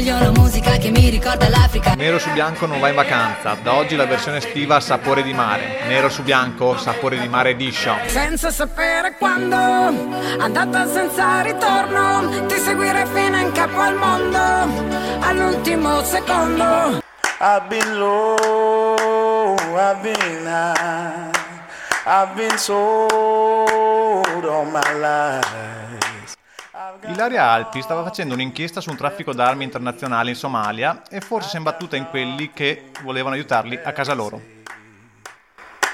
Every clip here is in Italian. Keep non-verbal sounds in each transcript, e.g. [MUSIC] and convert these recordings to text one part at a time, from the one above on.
Voglio una musica che mi ricorda l'Africa. Nero su bianco non va in vacanza. Da oggi la versione estiva sapore di mare. Nero su bianco sapore di mare edition. Senza sapere quando, andata senza ritorno, ti seguire fino in capo al mondo, all'ultimo secondo. I've been low, I've been high, I've been sold all my life. Ilaria Alpi stava facendo un'inchiesta su un traffico d'armi internazionale in Somalia e forse si è imbattuta in quelli che volevano aiutarli a casa loro.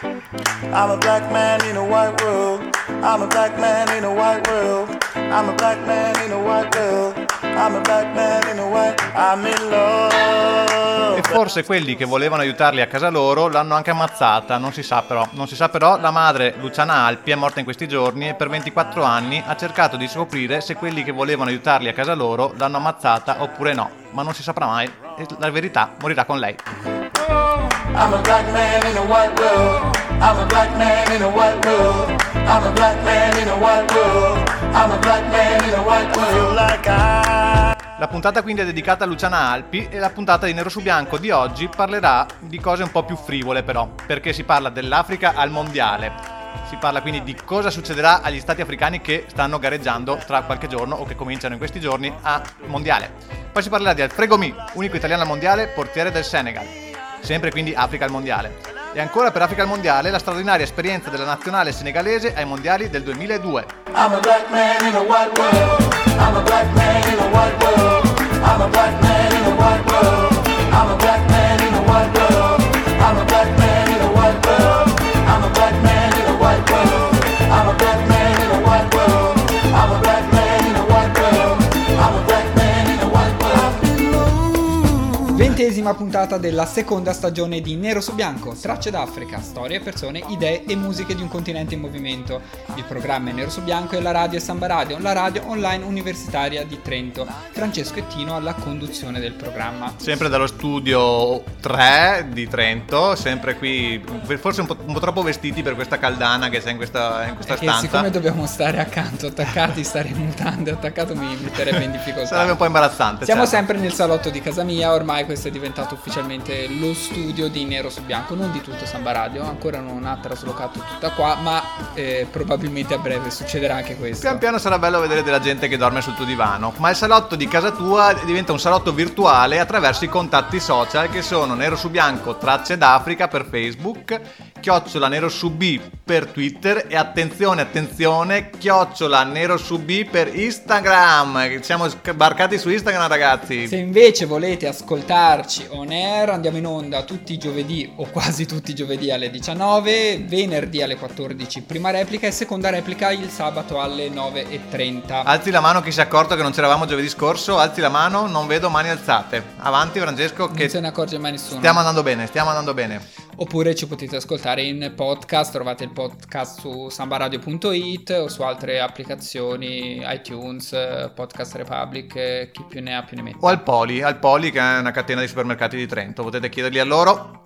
I'm a black man in a white world. I'm a black man in a white world. I'm a black man in a white world. I'm a black man in a white. I'm in love. E forse quelli che volevano aiutarli a casa loro l'hanno anche ammazzata, non si sa però. Non si sa però, la madre Luciana Alpi è morta in questi giorni e per 24 anni ha cercato di scoprire se quelli che volevano aiutarli a casa loro l'hanno ammazzata oppure no, ma non si saprà mai e la verità morirà con lei. I'm a black man in a white world. I'm a black man in a white world. I'm a black man in a white world. I'm a black man in a white world. Like I. La puntata quindi è dedicata a Luciana Alpi e la puntata di Nero su Bianco di oggi parlerà di cose un po' più frivole però, perché si parla dell'Africa al mondiale. Si parla quindi di cosa succederà agli stati africani che stanno gareggiando tra qualche giorno o che cominciano in questi giorni a mondiale. Poi si parlerà di Alfredo Mi, unico italiano al mondiale, portiere del Senegal. Sempre quindi Africa al mondiale. E ancora per Africa al mondiale la straordinaria esperienza della nazionale senegalese ai mondiali del 2002. I'm a black man Ventesima puntata della seconda stagione di Nero su Bianco, tracce d'Africa, storie, persone, idee e musiche di un continente in movimento. Il programma è Nero su Bianco e la radio è Samba Radio, la radio online universitaria di Trento. Francesco e Tino alla conduzione del programma. Sempre dallo studio 3 di Trento, sempre qui, forse un po', un po' troppo vestiti per questa caldana che c'è in questa, in questa Che stanza. siccome dobbiamo stare accanto, attaccati, stare in mutande, attaccato mi metterebbe in difficoltà. Sarebbe un po' imbarazzante. Siamo certo. sempre nel salotto di casa mia, ormai questo è diventato ufficialmente lo studio di Nero su Bianco, non di tutto Samba Radio, ancora non ha traslocato tutta qua, ma eh, probabilmente a breve succederà anche questo. Pian piano sarà bello vedere della gente che dorme sul tuo divano, ma il salotto di casa tua diventa un salotto virtuale attraverso i contatti social che sono Nero su Bianco Tracce d'Africa per Facebook, Chiocciola Nero su B per Twitter e attenzione, attenzione, Chiocciola Nero su B per Instagram. Siamo sbarcati su Instagram ragazzi. Se invece volete ascoltarci on air, andiamo in onda tutti i giovedì o quasi tutti i giovedì alle 19, venerdì alle 14 prima replica e seconda replica il sabato alle 9.30. Alzi la mano chi si è accorto che non c'eravamo giovedì scorso, alzi la mano, non vedo mani alzate. Avanti Francesco non che se ne accorge mai nessuno. stiamo andando bene, stiamo andando bene. Oppure ci potete ascoltare in podcast, trovate il podcast su sambaradio.it o su altre applicazioni, iTunes, Podcast Republic, eh, chi più ne ha più ne mette. O al Poli, al Poli che è una catena di supermercati di Trento, potete chiederli a loro.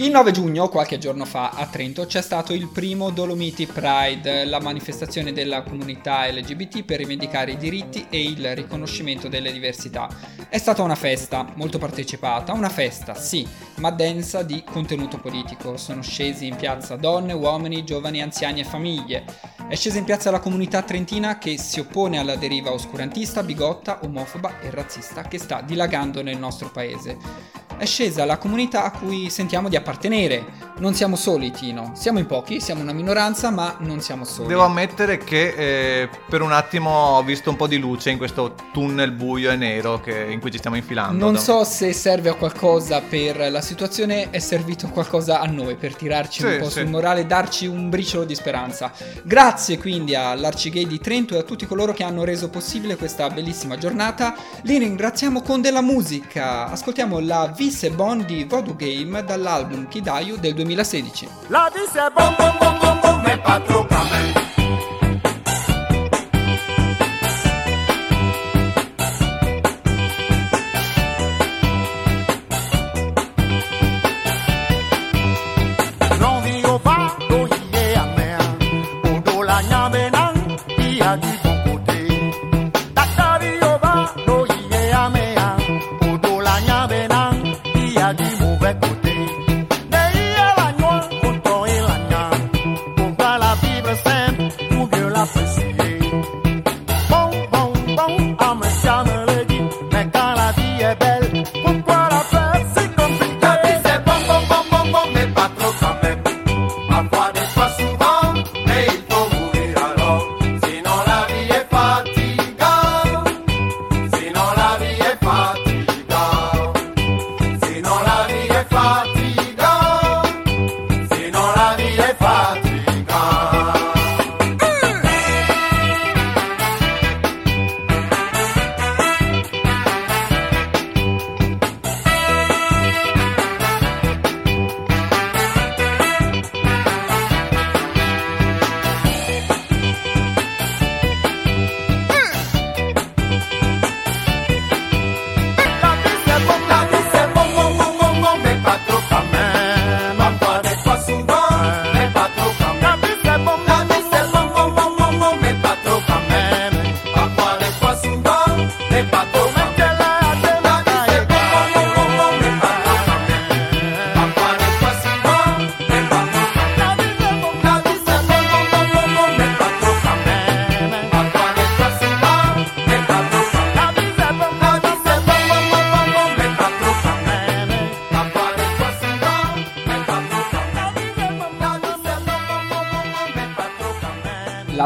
Il 9 giugno, qualche giorno fa, a Trento c'è stato il primo Dolomiti Pride, la manifestazione della comunità LGBT per rivendicare i diritti e il riconoscimento delle diversità. È stata una festa, molto partecipata, una festa, sì, ma densa di contenuto politico. Sono scesi in piazza donne, uomini, giovani, anziani e famiglie. È scesa in piazza la comunità trentina che si oppone alla deriva oscurantista, bigotta, omofoba e razzista che sta dilagando nel nostro paese. È scesa la comunità a cui sentiamo di appartenere. Non siamo soli, Tino. Siamo in pochi, siamo una minoranza, ma non siamo soli. Devo ammettere che eh, per un attimo ho visto un po' di luce in questo tunnel buio e nero che- in cui ci stiamo infilando. Non so se serve a qualcosa per la situazione, è servito qualcosa a noi per tirarci un Sì, po' sì. sul morale, darci un briciolo di speranza. Grazie quindi all'Arcigay di Trento e a tutti coloro che hanno reso possibile questa bellissima giornata. Li ringraziamo con della musica. Ascoltiamo la Visse Bon di Voodoo Game dall'album Kidayu del 2016. La c'est bon, bon, bon, bon, bon,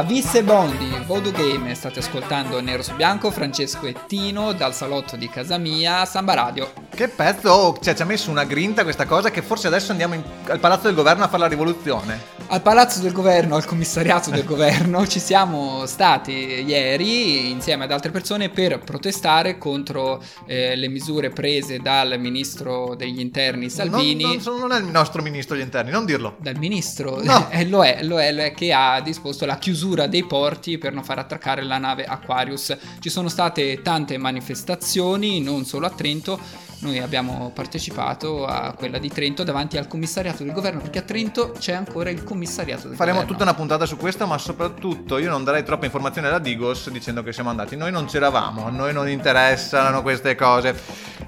chiama Visse Bondi, Voodoo Game. State ascoltando Nero su Bianco, Francesco e Tino dal salotto di casa mia, Samba Radio. Che pezzo, oh, cioè, ci ha messo una grinta questa cosa che forse adesso andiamo in- al palazzo del governo a fare la rivoluzione. Al palazzo del governo, al commissariato del governo, ci siamo stati ieri insieme ad altre persone per protestare contro eh, le misure prese dal ministro degli interni Salvini. Non, non non è il nostro ministro degli interni, non dirlo. Dal ministro, No. [LAUGHS] Eh, lo, è, lo è, lo è, che ha disposto la chiusura dei porti per non far attraccare la nave Aquarius. Ci sono state tante manifestazioni, non solo a Trento. Noi abbiamo partecipato a quella di Trento davanti al commissariato del governo, perché a Trento c'è ancora il commissariato del Faremo governo. tutta una puntata su questo, ma soprattutto io non darei troppe informazioni alla Digos dicendo che siamo andati. Noi non c'eravamo, a noi non interessano queste cose.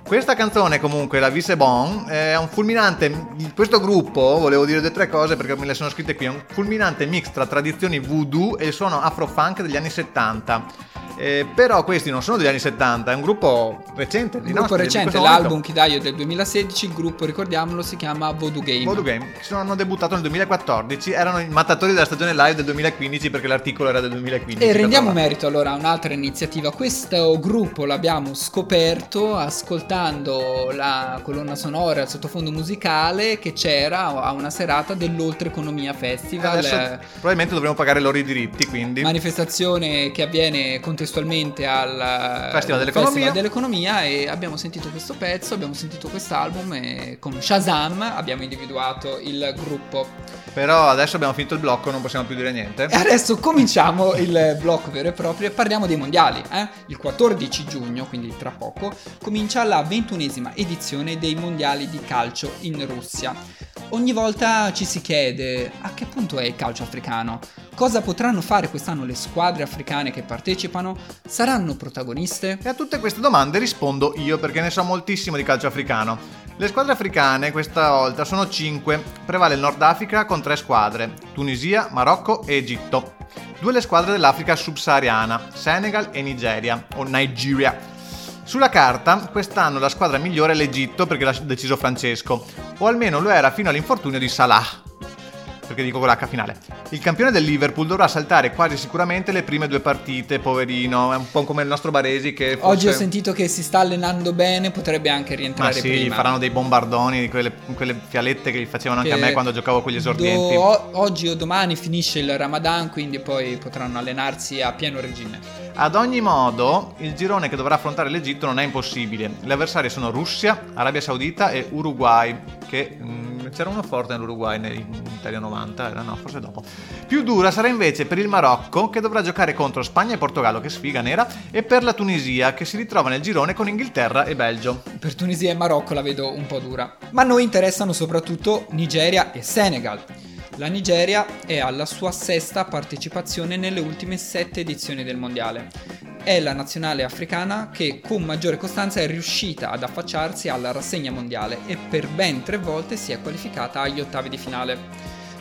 Questa canzone, comunque, la Visse Bon, è un fulminante. Questo gruppo, volevo dire due o tre cose perché me le sono scritte qui. È un fulminante mix tra tradizioni voodoo e il suono afro-funk degli anni 70. Eh, però questi non sono degli anni 70, è un gruppo recente. Un gruppo nostri, recente, l'album Kidaio del 2016, il gruppo, ricordiamolo, si chiama Voodoo Game. Voodoo Game, che sono, hanno debuttato nel 2014, erano i mattatori della stagione live del 2015 perché l'articolo era del 2015. E rendiamo merito allora a un'altra iniziativa. Questo gruppo l'abbiamo scoperto ascoltando la colonna sonora, il sottofondo musicale che c'era a una serata dell'Oltreeconomia Festival. Adesso probabilmente dovremo pagare loro i diritti, quindi Manifestazione che avviene contestualmente al Festival dell'Economia. dell'Economia e abbiamo sentito questo pezzo, abbiamo sentito quest'album e con Shazam abbiamo individuato il gruppo. però adesso abbiamo finito il blocco, non possiamo più dire niente. E adesso cominciamo il blocco vero e proprio e parliamo dei mondiali. eh? Il 14 giugno, quindi tra poco, comincia la ventunesima edizione dei mondiali di calcio in Russia. Ogni volta ci si chiede a che punto è il calcio africano? Cosa potranno fare quest'anno le squadre africane che partecipano? Saranno protagoniste? E a tutte queste domande rispondo io perché ne so moltissimo di calcio africano. Le squadre africane questa volta sono 5, prevale il Nord Africa con tre squadre, Tunisia, Marocco e Egitto. Due le squadre dell'Africa subsahariana, Senegal e Nigeria, o Nigeria. Sulla carta, quest'anno la squadra migliore è l'Egitto perché l'ha deciso Francesco, o almeno lo era fino all'infortunio di Salah. Perché dico con l'H finale. Il campione del Liverpool dovrà saltare quasi sicuramente le prime due partite, poverino. È un po' come il nostro Baresi che forse... Oggi ho sentito che si sta allenando bene, potrebbe anche Ma rientrare sì, gli prima. faranno dei bombardoni, quelle, quelle fialette che gli facevano anche a Che me quando giocavo con gli esordienti. do- oggi o domani finisce il Ramadan, quindi poi potranno allenarsi a pieno regime. Ad ogni modo, il girone che dovrà affrontare l'Egitto non è impossibile. Gli avversari sono Russia, Arabia Saudita e Uruguay, che mm, c'era uno forte nell'Uruguay in Italia 90, era no, forse dopo. Più dura sarà invece per il Marocco, che dovrà giocare contro Spagna e Portogallo, che sfiga nera, e per la Tunisia, che si ritrova nel girone con Inghilterra e Belgio. Per Tunisia e Marocco la vedo un po' dura. Ma a noi interessano soprattutto Nigeria e Senegal. La Nigeria è alla sua sesta partecipazione nelle ultime sette edizioni del mondiale. È la nazionale africana che con maggiore costanza è riuscita ad affacciarsi alla rassegna mondiale e per ben tre volte si è qualificata agli ottavi di finale.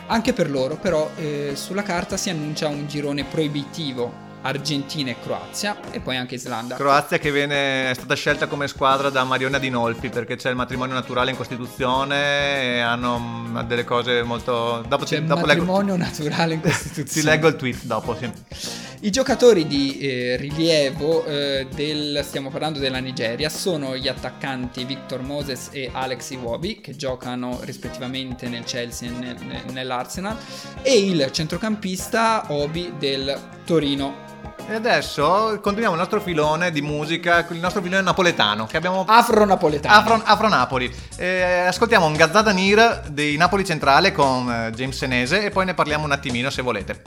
Anche per loro però eh, sulla carta si annuncia un girone proibitivo. Argentina e Croazia e poi anche Islanda. Croazia che viene, è stata scelta come squadra da Mariona Dinolfi perché c'è il matrimonio naturale in Costituzione e hanno mm, delle cose molto... Dopo, C'è ti- il dopo leggo- matrimonio naturale in [LAUGHS] Costituzione. Ti leggo il tweet dopo, sì. I giocatori di eh, rilievo eh, del, stiamo parlando della Nigeria, sono gli attaccanti Victor Moses e Alex Iwobi, che giocano rispettivamente nel Chelsea e nel- nell'Arsenal, e il centrocampista Obi del Torino. E adesso continuiamo il nostro filone di musica, il nostro filone napoletano che abbiamo... Afro-napoletano. Afro, Afro Napoli. Eh, ascoltiamo un Gazzada Nir di Napoli Centrale con eh, James Senese e poi ne parliamo un attimino se volete.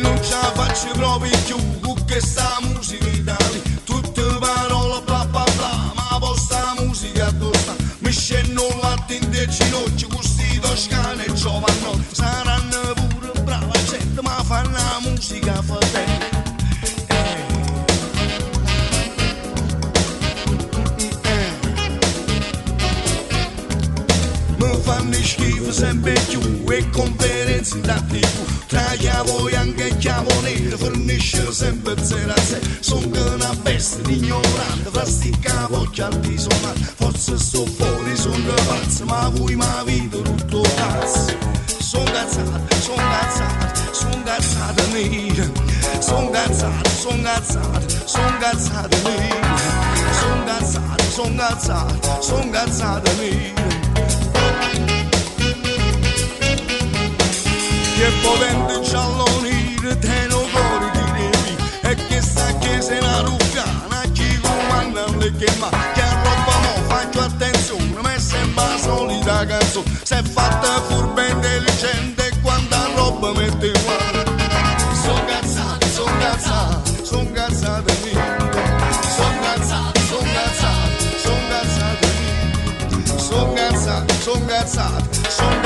Non ce la faccio proprio più con questa musica Questi toscani e giovani Saranno pure brava gente Ma fanno la musica fratelli Mi fanno fanno schifo sempre più e conferenze da tv tra chiavo bianca e chiavo nero fornisce sempre zero a zero sono che una bestia di ignorante fra sti capocchi altisonanti forse sto fuori sono pazzo ma voi ma vita tutto cazzo sono cazzate sono cazzate sono cazzate nere sono cazzate sono cazzate sono cazzate nere sono cazzate sono cazzate sono cazzate nere che potente giallo nero te lo cuore di neri e che sta che se la ruffana chi comanda le chiama che roba mo faccio attenzione ma la solita canzone. Se è fatta furba intelligente quanta roba mette in mano. Sono cazzate sono cazzate sono cazzate mie. Sono cazzate sono cazzate sono cazzate mie. Sono cazzate sono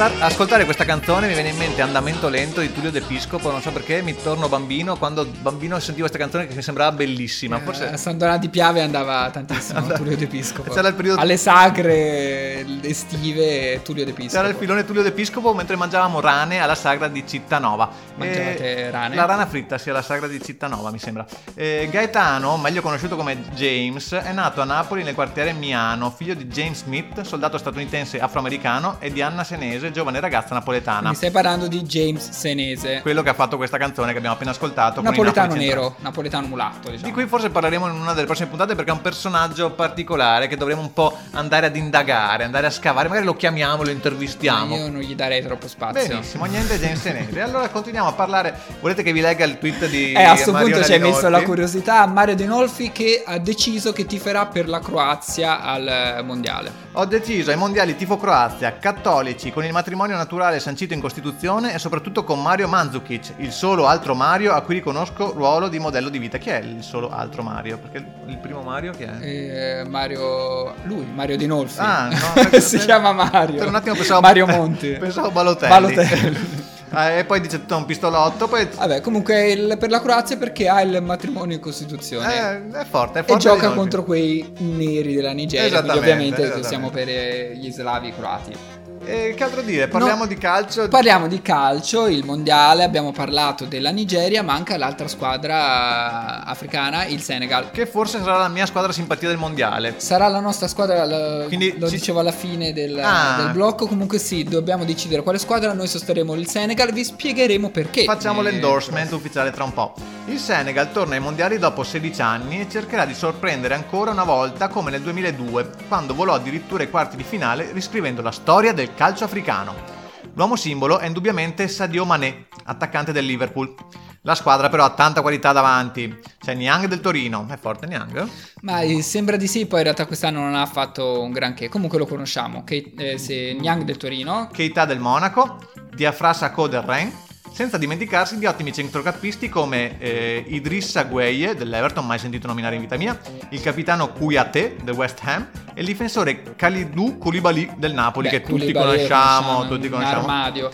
ascoltare questa canzone mi viene in mente Andamento lento di Tullio D'Episcopo, non so perché, mi torno bambino, quando bambino sentivo questa canzone che mi sembrava bellissima, forse... Eh, Sandona di Piave andava tantissimo Tullio D'Episcopo. [LAUGHS] C'era il periodo- Alle sagre estive Tullio D'Episcopo. C'era il filone Tullio D'Episcopo mentre mangiavamo rane alla sagra di Cittanova. Mangiavate Eh, rane? La rana fritta, sì, alla sagra di Cittanova, mi sembra. Eh, Gaetano, meglio conosciuto come James, è nato a Napoli nel quartiere Miano, figlio di James Smith, soldato statunitense afroamericano, e di Anna Senese, giovane ragazza napoletana. Mi stai parlando di James Senese. Quello che ha fatto questa canzone che abbiamo appena ascoltato. Napoletano nero, napoletano mulatto, diciamo. Di cui forse parleremo in una delle prossime puntate perché è un personaggio particolare che dovremo un po' andare ad indagare, andare a scavare, magari lo chiamiamo, lo intervistiamo. Io non gli darei troppo spazio. Benissimo, niente James Neri. Allora continuiamo a parlare. Volete che vi legga il tweet di Eh, a sto Mariona punto ci hai messo la curiosità. Mario Denolfi che ha deciso che tiferà per la Croazia al eh, mondiale. Ho deciso ai mondiali tifo Croazia, cattolici, con il matrimonio naturale sancito in Costituzione e soprattutto con Mario Mandzukic, il solo altro Mario a cui riconosco ruolo di modello di vita. Chi è il solo altro Mario? Perché il primo Mario chi è? Eh, Mario. Lui, Mario Dinolfi. Ah, no, [LAUGHS] si chiama Mario. Per un attimo pensavo Mario Monti. [LAUGHS] pensavo Balotelli. Balotelli. Eh, e poi dice tutto un pistolotto, poi Vabbè, comunque il- per la Croazia perché ha il matrimonio in Costituzione. eh, è forte, è e forte gioca Dinolfi. contro quei neri della Nigeria. Quindi ovviamente siamo per gli slavi croati. E che altro dire? Parliamo No. di calcio. Parliamo di calcio, il mondiale, abbiamo parlato della Nigeria, manca l'altra squadra africana, il Senegal. che forse sarà la mia squadra simpatia del mondiale. Sarà la nostra squadra, la- Quindi lo ci- dicevo alla fine del, Ah. del blocco, comunque sì, dobbiamo decidere quale squadra, noi sosterremo il Senegal, vi spiegheremo perché. Facciamo Eh, l'endorsement ufficiale tra un po'. Il Senegal torna ai mondiali dopo 16 anni e cercherà di sorprendere ancora una volta come nel 2002, quando volò addirittura ai quarti di finale riscrivendo la storia del calcio africano. L'uomo simbolo è indubbiamente Sadio Mané, attaccante del Liverpool. La squadra però ha tanta qualità davanti. C'è Niang del Torino, è forte Niang? Ma eh, sembra di sì, poi in realtà quest'anno non ha fatto un granché, comunque lo conosciamo, che, eh, se Niang del Torino, Keita del Monaco, Diafra Sakho del Rennes, senza dimenticarsi di ottimi centrocampisti come eh, Idrissa Gueye dell'Everton, mai sentito nominare in vita mia, il capitano Kouyaté del West Ham e il difensore Khalidou Koulibaly del Napoli beh, che tutti conosciamo, tutti conosciamo. armadio.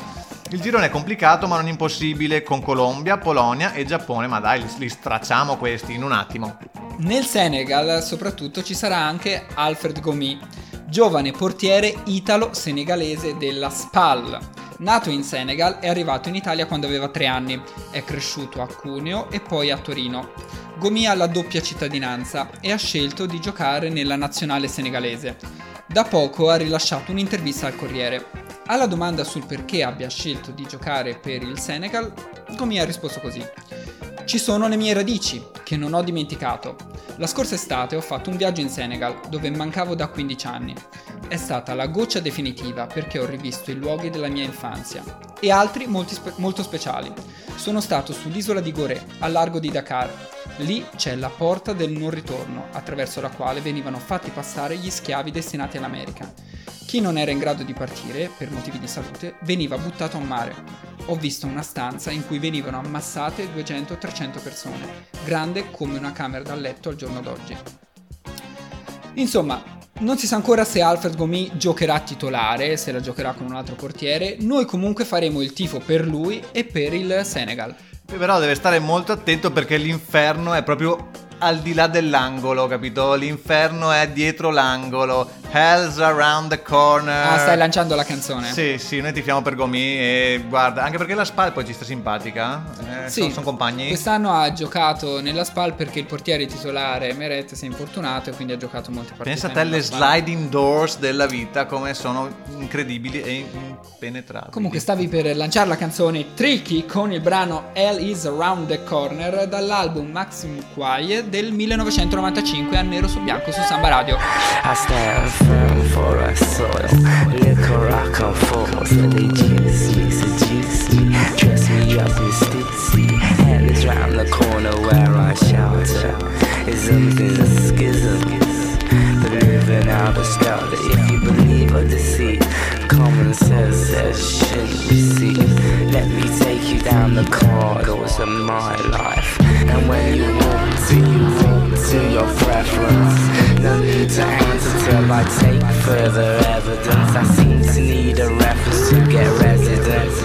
Il girone è complicato ma non impossibile con Colombia, Polonia e Giappone, ma dai, li, li stracciamo questi in un attimo. Nel Senegal soprattutto ci sarà anche Alfred Gomi, giovane portiere italo-senegalese della SPAL. Nato in Senegal, è arrivato in Italia quando aveva tre anni, è cresciuto a Cuneo e poi a Torino. Gomi ha la doppia cittadinanza e ha scelto di giocare nella nazionale senegalese. Da poco ha rilasciato un'intervista al Corriere. Alla domanda sul perché abbia scelto di giocare per il Senegal, Gomi ha risposto così. Ci sono le mie radici, che non ho dimenticato. La scorsa estate ho fatto un viaggio in Senegal, dove mancavo da 15 anni. È stata la goccia definitiva perché ho rivisto i luoghi della mia infanzia. E altri spe- molto speciali. Sono stato sull'isola di Gorée, al largo di Dakar. Lì c'è la porta del non ritorno, attraverso la quale venivano fatti passare gli schiavi destinati all'America. Chi non era in grado di partire, per motivi di salute, veniva buttato a mare. Ho visto una stanza in cui venivano ammassate 200-300 persone, grande come una camera da letto al giorno d'oggi. Insomma, non si sa ancora se Alfred Gomi giocherà titolare, se la giocherà con un altro portiere. Noi comunque faremo il tifo per lui e per il Senegal. Però deve stare molto attento perché l'inferno è proprio al di là dell'angolo, capito? L'inferno è dietro l'angolo. Hell's around the corner. Ah, stai lanciando la canzone? Sì, sì, noi tifiamo per Gomi e guarda, anche perché la Spal poi ci sta simpatica. Eh, Sì, sono, sono compagni. Quest'anno ha giocato nella SPAL perché il portiere titolare Meret si è infortunato e quindi ha giocato molte partite. Pensa a te le sliding doors della vita come sono incredibili e impenetrabili. Comunque stavi per lanciare la canzone Tricky con il brano Hell is Around the Corner dall'album Maximum Quiet del 1995 a nero su bianco su Samba Radio. I stand firm for a soil. Liquor I come forth, they me, seduce me, dress me up in stitsy. Hell is round the corner where I shelter. Is a schism. But living out scout that if you believe or deceit, common sense says shouldn't receive. Let me take you down the corridors of my life. I take further evidence. I seem to need a reference to get residence.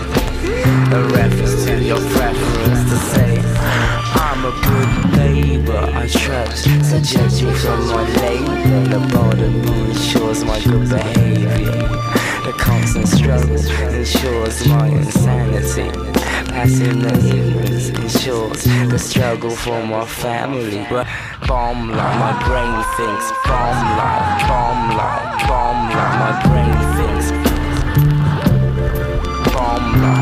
A reference to your preference to say I'm a good neighbor, I trust. So judging from my label, the border ensures my good behavior. The constant struggle ensures my insanity. Passing the ignorance ensures the struggle for my family. Bomb like my brain thinks, bomb like, bomb like, bomb like my brain thinks, bomb like.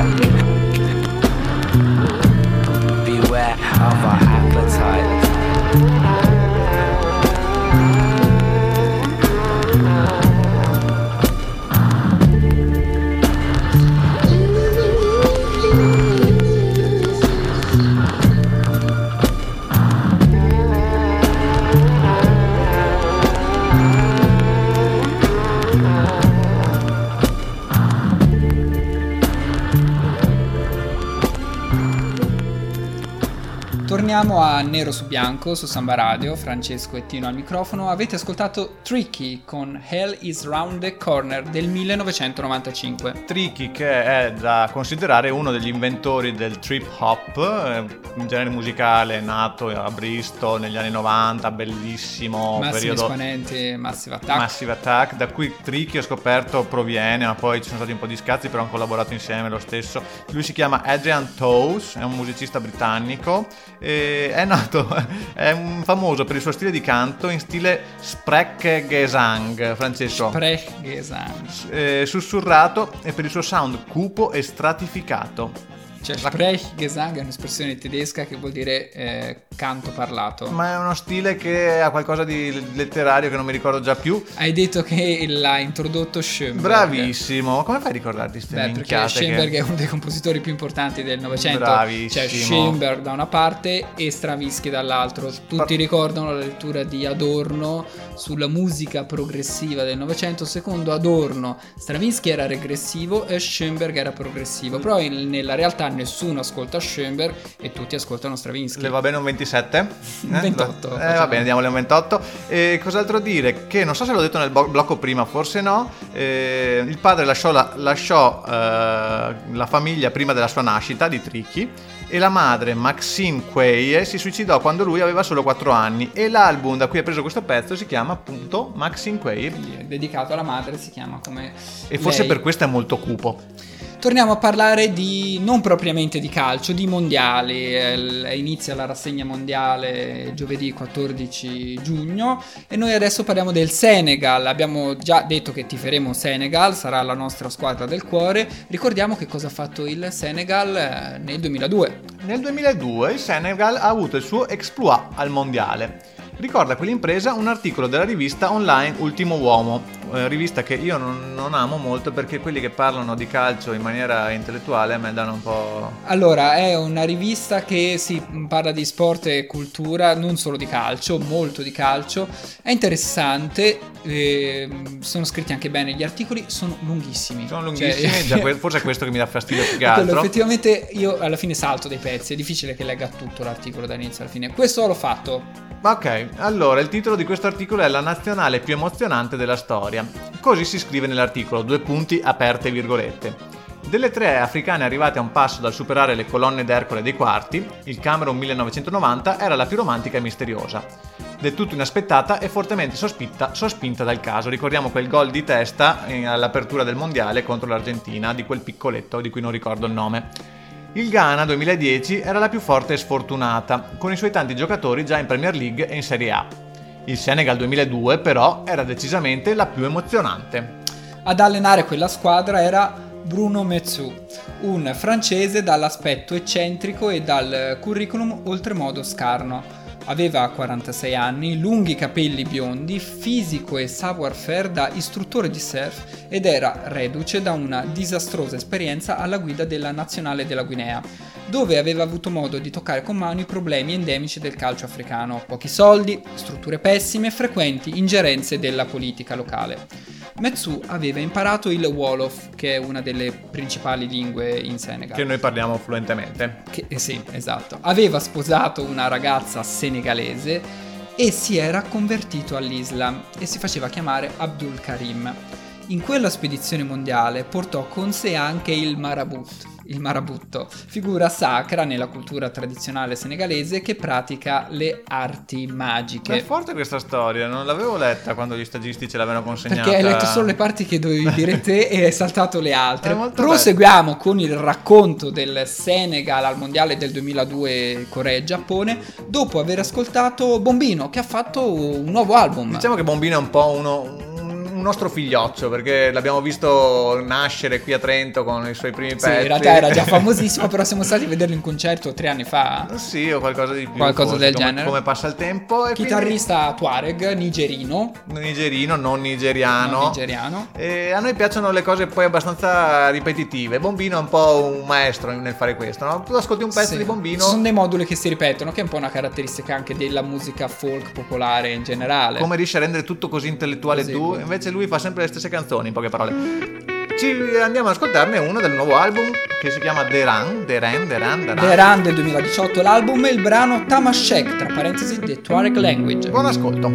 A Nero su Bianco su Samba Radio, Francesco e Tino al microfono. Avete ascoltato Tricky con Hell is Round the Corner del 1995. Tricky che è da considerare uno degli inventori del trip hop, eh, un genere musicale nato a Bristol negli anni 90, bellissimo Massimi periodo esponenti Massive Attack. Massive Attack, da cui Tricky ho scoperto proviene, ma poi ci sono stati un po' di scazzi, però hanno collaborato insieme lo stesso. Lui si chiama Adrian Toes, è un musicista britannico, e [LAUGHS] è nato, è famoso per il suo stile di canto in stile Sprechgesang, Francesco. Sprechgesang. eh, sussurrato e per il suo sound cupo e stratificato. Cioè, Sprechgesang è un'espressione tedesca che vuol dire eh, canto parlato. Ma è uno stile che ha qualcosa di letterario che non mi ricordo già più. Hai detto che l'ha introdotto Schoenberg. Bravissimo, come fai a ricordarti queste Beh, perché Schoenberg che... è uno dei compositori più importanti del Novecento. Bravissimo. C'è Schoenberg da una parte e Stravinsky dall'altro. Tutti Par- ricordano la lettura di Adorno sulla musica progressiva del Novecento. Secondo Adorno, Stravinsky era regressivo e Schoenberg era progressivo. Però in- nella realtà nessuno ascolta Schoenberg e tutti ascoltano Stravinsky. Le va bene un 27? [LAUGHS] Un 28, Eh, va facciamo. bene, diamole un 28. E cos'altro dire? Che non so se l'ho detto nel blocco prima, forse no. eh, il padre lasciò, la, lasciò, eh, la famiglia prima della sua nascita di Tricky e la madre, Maxine Quaye, si suicidò quando lui aveva solo 4 anni. E l'album da cui ha preso questo pezzo si chiama appunto Maxine Quaye. Dedicato alla madre, si chiama come. E forse lei. per questo è molto cupo. Torniamo a parlare di non propriamente di calcio, di mondiali. Eh, Inizia la rassegna mondiale giovedì 14 giugno e noi adesso parliamo del Senegal. Abbiamo già detto che tiferemo Senegal, sarà la nostra squadra del cuore. Ricordiamo che cosa ha fatto il Senegal eh, nel 2002. Nel 2002 il Senegal ha avuto il suo exploit al mondiale. Ricorda quell'impresa un articolo della rivista online Ultimo Uomo, eh, rivista che io non, non amo molto perché quelli che parlano di calcio in maniera intellettuale a me danno un po'... Allora, è una rivista che si parla di sport e cultura, non solo di calcio, molto di calcio. È interessante, ehm, sono scritti anche bene gli articoli, sono lunghissimi. Sono Cioè- lunghissimi, già que- forse è questo che mi dà fastidio più che Quello, altro. effettivamente io alla fine salto dei pezzi, è difficile che legga tutto l'articolo da inizio alla fine. Questo l'ho fatto Ok, allora il titolo di questo articolo è La nazionale più emozionante della storia. Così si scrive nell'articolo, due punti aperte virgolette. Delle tre africane arrivate a un passo dal superare le colonne d'Ercole dei quarti, il Camerun 1990 era la più romantica e misteriosa. Del tutto inaspettata e fortemente sospinta, sospinta dal caso. Ricordiamo quel gol di testa eh, all'apertura del mondiale contro l'Argentina, di quel piccoletto di cui non ricordo il nome. Il Ghana 2010 era la più forte e sfortunata, con i suoi tanti giocatori già in Premier League e in Serie A. Il Senegal 2002 però era decisamente la più emozionante. Ad allenare quella squadra era Bruno Metsu, un francese dall'aspetto eccentrico e dal curriculum oltremodo scarno. Aveva 46 anni, lunghi capelli biondi, fisico e savoir-faire da istruttore di surf ed era reduce da una disastrosa esperienza alla guida della nazionale della Guinea, dove aveva avuto modo di toccare con mano i problemi endemici del calcio africano, pochi soldi, strutture pessime e frequenti ingerenze della politica locale. Metsu aveva imparato il Wolof, che è una delle principali lingue in Senegal. Che noi parliamo fluentemente. Che- eh sì, esatto. Aveva sposato una ragazza senegalese e si era convertito all'Islam e si faceva chiamare Abdul Karim. In quella spedizione mondiale portò con sé anche il marabut, il marabutto, figura sacra nella cultura tradizionale senegalese che pratica le arti È magiche. forte questa storia, non l'avevo letta quando gli stagisti ce l'avevano consegnata. Perché hai letto solo le parti che dovevi dire te [LAUGHS] e hai saltato le altre. È Proseguiamo con il racconto del Senegal al mondiale del 2002 Corea-Giappone dopo aver ascoltato Bombino che ha fatto un nuovo album. Diciamo che Bombino è un po' uno, un nostro figlioccio perché l'abbiamo visto nascere qui a Trento con i suoi primi Sì, pezzi. in realtà era già [LAUGHS] famosissimo, però siamo stati a vederlo in concerto tre anni fa. Sì, o qualcosa di più. Qualcosa forse, del come, genere. Come passa il tempo. E Chitarrista Tuareg, nigerino, quindi nigerino, non nigeriano. non nigeriano. E a noi piacciono le cose poi abbastanza ripetitive. Bombino è un po' un maestro nel fare questo, no? Tu ascolti un pezzo Sì. di Bombino. Ci sono dei moduli che si ripetono, che è un po' una caratteristica anche della musica folk popolare in generale. Come riesce a rendere tutto così intellettuale Così, tu? Invece lui fa sempre le stesse canzoni, in poche parole. Ci andiamo ad ascoltarne uno del nuovo album che si chiama Deran, Deran, Deran, Deran. The Run del 2018 l'album e il brano Tamashek, tra parentesi The Tuareg Language. Buon ascolto.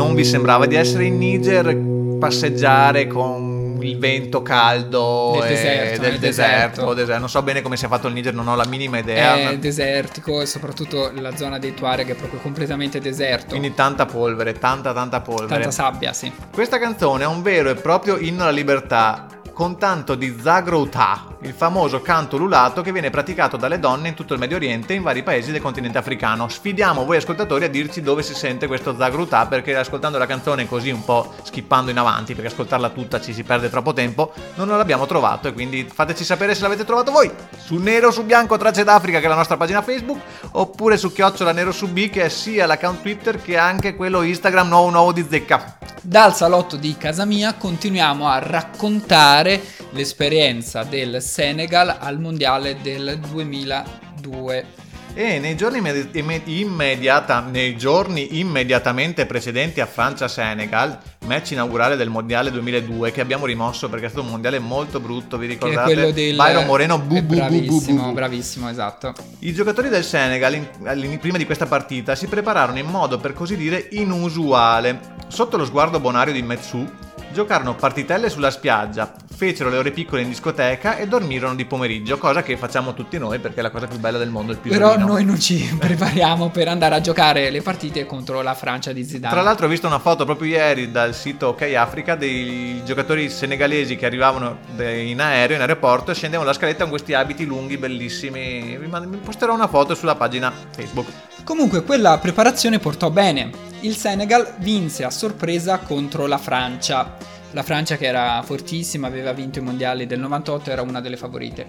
Non vi sembrava di essere in Niger, passeggiare con il vento caldo Del deserto, del deserto, deserto. deserto. Non so bene come sia fatto il Niger, non ho la minima idea. È ma- desertico e soprattutto la zona dei Tuareg è proprio completamente deserto. Quindi tanta polvere, tanta tanta polvere. Tanta sabbia, sì. Questa canzone è un vero e proprio inno alla libertà, con tanto di Zagrouta, il famoso canto lulato che viene praticato dalle donne in tutto il Medio Oriente e in vari paesi del continente africano. Sfidiamo voi ascoltatori a dirci dove si sente questo Zagrouta, perché ascoltando la canzone così un po' skippando in avanti, perché ascoltarla tutta ci si perde troppo tempo, non l'abbiamo trovato e quindi fateci sapere se l'avete trovato voi. Su Nero su Bianco Tracce d'Africa, che è la nostra pagina Facebook, oppure su Chiocciola Nero su B, che è sia l'account Twitter che anche quello Instagram nuovo nuovo di Zecca. Dal salotto di casa mia continuiamo a raccontare l'esperienza del Senegal al mondiale del 2002. E nei giorni, immedi- imme- immediata- nei giorni immediatamente precedenti a Francia-Senegal, match inaugurale del mondiale 2002 che abbiamo rimosso perché è stato un mondiale molto brutto, vi Che è ricordate? quello del Byron Moreno, bu, bu, bravissimo, bu, bravissimo, esatto. I giocatori del Senegal, in- prima di questa partita, si prepararono in modo per così dire inusuale. Sotto lo sguardo bonario di Metsu, giocarono partitelle sulla spiaggia, fecero le ore piccole in discoteca e dormirono di pomeriggio, cosa che facciamo tutti noi perché è la cosa più bella del mondo, il Però pisolino. noi non ci [LAUGHS] prepariamo per andare a giocare le partite contro la Francia di Zidane. Tra l'altro ho visto una foto proprio ieri dal sito OK Africa dei giocatori senegalesi che arrivavano in aereo, in aeroporto e scendevano la scaletta con questi abiti lunghi, bellissimi. Vi posterò una foto sulla pagina Facebook. Comunque quella preparazione portò bene. Il Senegal vinse a sorpresa contro la Francia. La Francia che era fortissima, aveva vinto i mondiali del 98, era una delle favorite.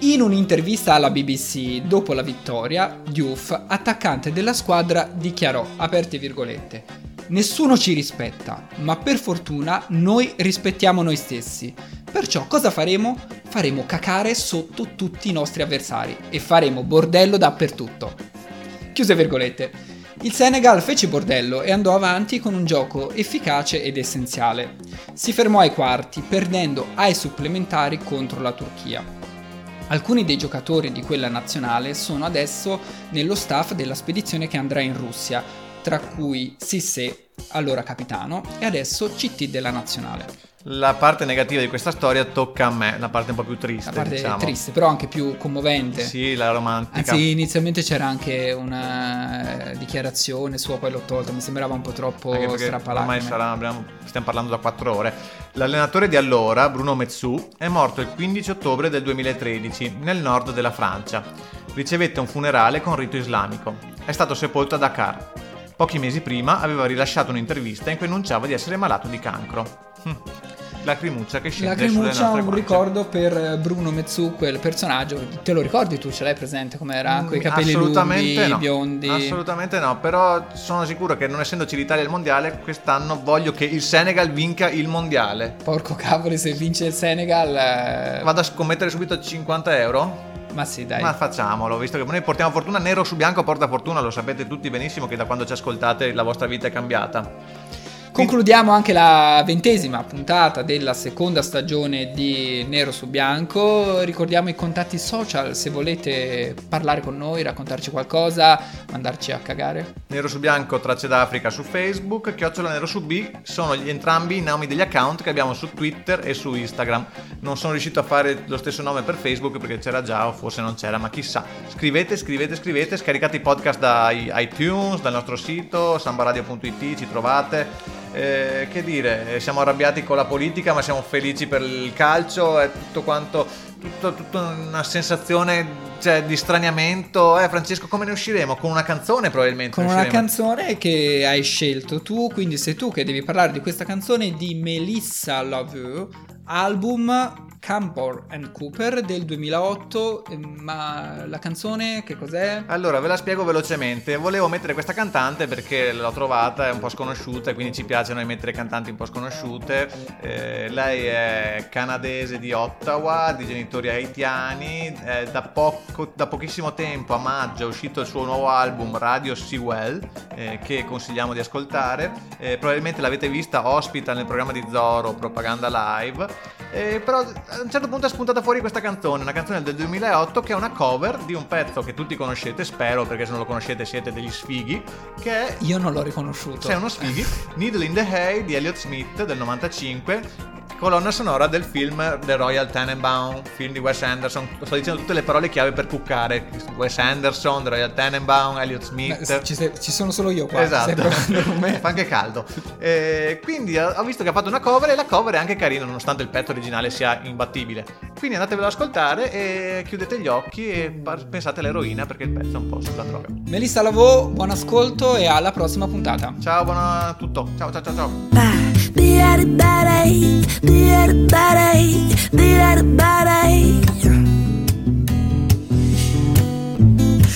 In un'intervista alla BBC dopo la vittoria, Diouf, attaccante della squadra, dichiarò, aperte virgolette, Nessuno ci rispetta, ma per fortuna noi rispettiamo noi stessi. Perciò cosa faremo? Faremo cacare sotto tutti i nostri avversari e faremo bordello dappertutto. Chiuse virgolette. Il Senegal fece bordello e andò avanti con un gioco efficace ed essenziale. Si fermò ai quarti, perdendo ai supplementari contro la Turchia. Alcuni dei giocatori di quella nazionale sono adesso nello staff della spedizione che andrà in Russia, tra cui Sissé, allora capitano, e adesso CT della nazionale. La parte negativa di questa storia tocca a me, la parte un po' più triste, La parte diciamo. triste, però anche più commovente. Sì, la romantica. Anzi, inizialmente c'era anche una eh, dichiarazione sua, poi l'ho tolta, mi sembrava un po' troppo perché ormai sarà, stiamo parlando da 4 ore. L'allenatore di allora, Bruno Metsu, è morto il 15 ottobre del 2013 nel nord della Francia. Ricevette un funerale con rito islamico. È stato sepolto a Dakar. Pochi mesi prima aveva rilasciato un'intervista in cui annunciava di essere malato di cancro. Hm. Lacrimuccia che scende sulle Lacrimuccia, nostre un guance. ricordo per Bruno Metsu, quel personaggio. Te lo ricordi tu? Ce l'hai presente com'era? Mm, Con i capelli lunghi, no. biondi. Assolutamente no, però sono sicuro che non essendoci l'Italia al mondiale, quest'anno voglio che il Senegal vinca il mondiale. Porco cavolo, se vince il Senegal. eh, Vado a scommettere subito 50 euro? Ma sì, dai. Ma facciamolo, visto che noi portiamo fortuna, nero su bianco porta fortuna, lo sapete tutti benissimo che da quando ci ascoltate la vostra vita è cambiata. Concludiamo anche la ventesima puntata della seconda stagione di Nero su Bianco. Ricordiamo i contatti social se volete parlare con noi, raccontarci qualcosa, mandarci a cagare. Nero su bianco, tracce d'Africa su Facebook, chiocciola nero su B, sono gli entrambi i nomi degli account che abbiamo su Twitter e su Instagram. Non sono riuscito a fare lo stesso nome per Facebook perché c'era già o forse non c'era, ma chissà. Scrivete, scrivete, scrivete, scaricate i podcast da iTunes, dal nostro sito, sambaradio.it, ci trovate. Eh, che dire, eh, siamo arrabbiati con la politica, ma siamo felici per il calcio, è tutto quanto, tutto, tutta una sensazione cioè, di straniamento. Eh, Francesco, come ne usciremo? Con una canzone probabilmente. Con una canzone che hai scelto tu, quindi sei tu che devi parlare di questa canzone di Melissa Love, album And Cooper del 2008, eh, ma la canzone che cos'è? Allora, ve la spiego velocemente. Volevo mettere questa cantante perché l'ho trovata, è un po' sconosciuta e quindi ci piace noi mettere cantanti un po' sconosciute. Eh, lei è canadese di Ottawa, di genitori haitiani. Eh, da, poco- da pochissimo tempo, a maggio, è uscito il suo nuovo album Radio Sewell, eh, che consigliamo di ascoltare. Eh, probabilmente l'avete vista ospita nel programma di Zoro Propaganda Live. Eh, però a un certo punto è spuntata fuori questa canzone, una canzone del 2008 che è una cover di un pezzo che tutti conoscete, spero, perché se non lo conoscete siete degli sfighi, che è Io non l'ho riconosciuto. sei uno sfighi, [LAUGHS] Needle in the Hay di Elliot Smith del 95, colonna sonora del film The Royal Tenenbaum, film di Wes Anderson. Sto dicendo tutte le parole chiave per cuccare. Wes Anderson, The Royal Tenenbaum, Elliot Smith. Beh, ci, sei- ci sono solo io qua. Esatto, [LAUGHS] fa anche caldo. Eh, quindi ho visto che ha fatto una cover e la cover è anche carina, nonostante il pezzo originale sia imbattibile. Quindi andatevelo ad ascoltare e chiudete gli occhi e pensate all'eroina perché il pezzo è un po' sulla droga. Melissa Lavò, buon ascolto e alla prossima puntata. Ciao, buona tutto. Ciao, ciao, ciao, ciao.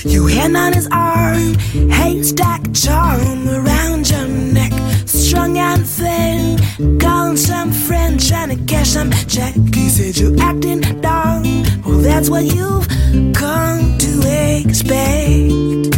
Your hand on his arm, haystack charm around your neck, strong and thin. Calling some friend, trying to cash some check. He said you're acting dumb. Well, that's what you've come to expect.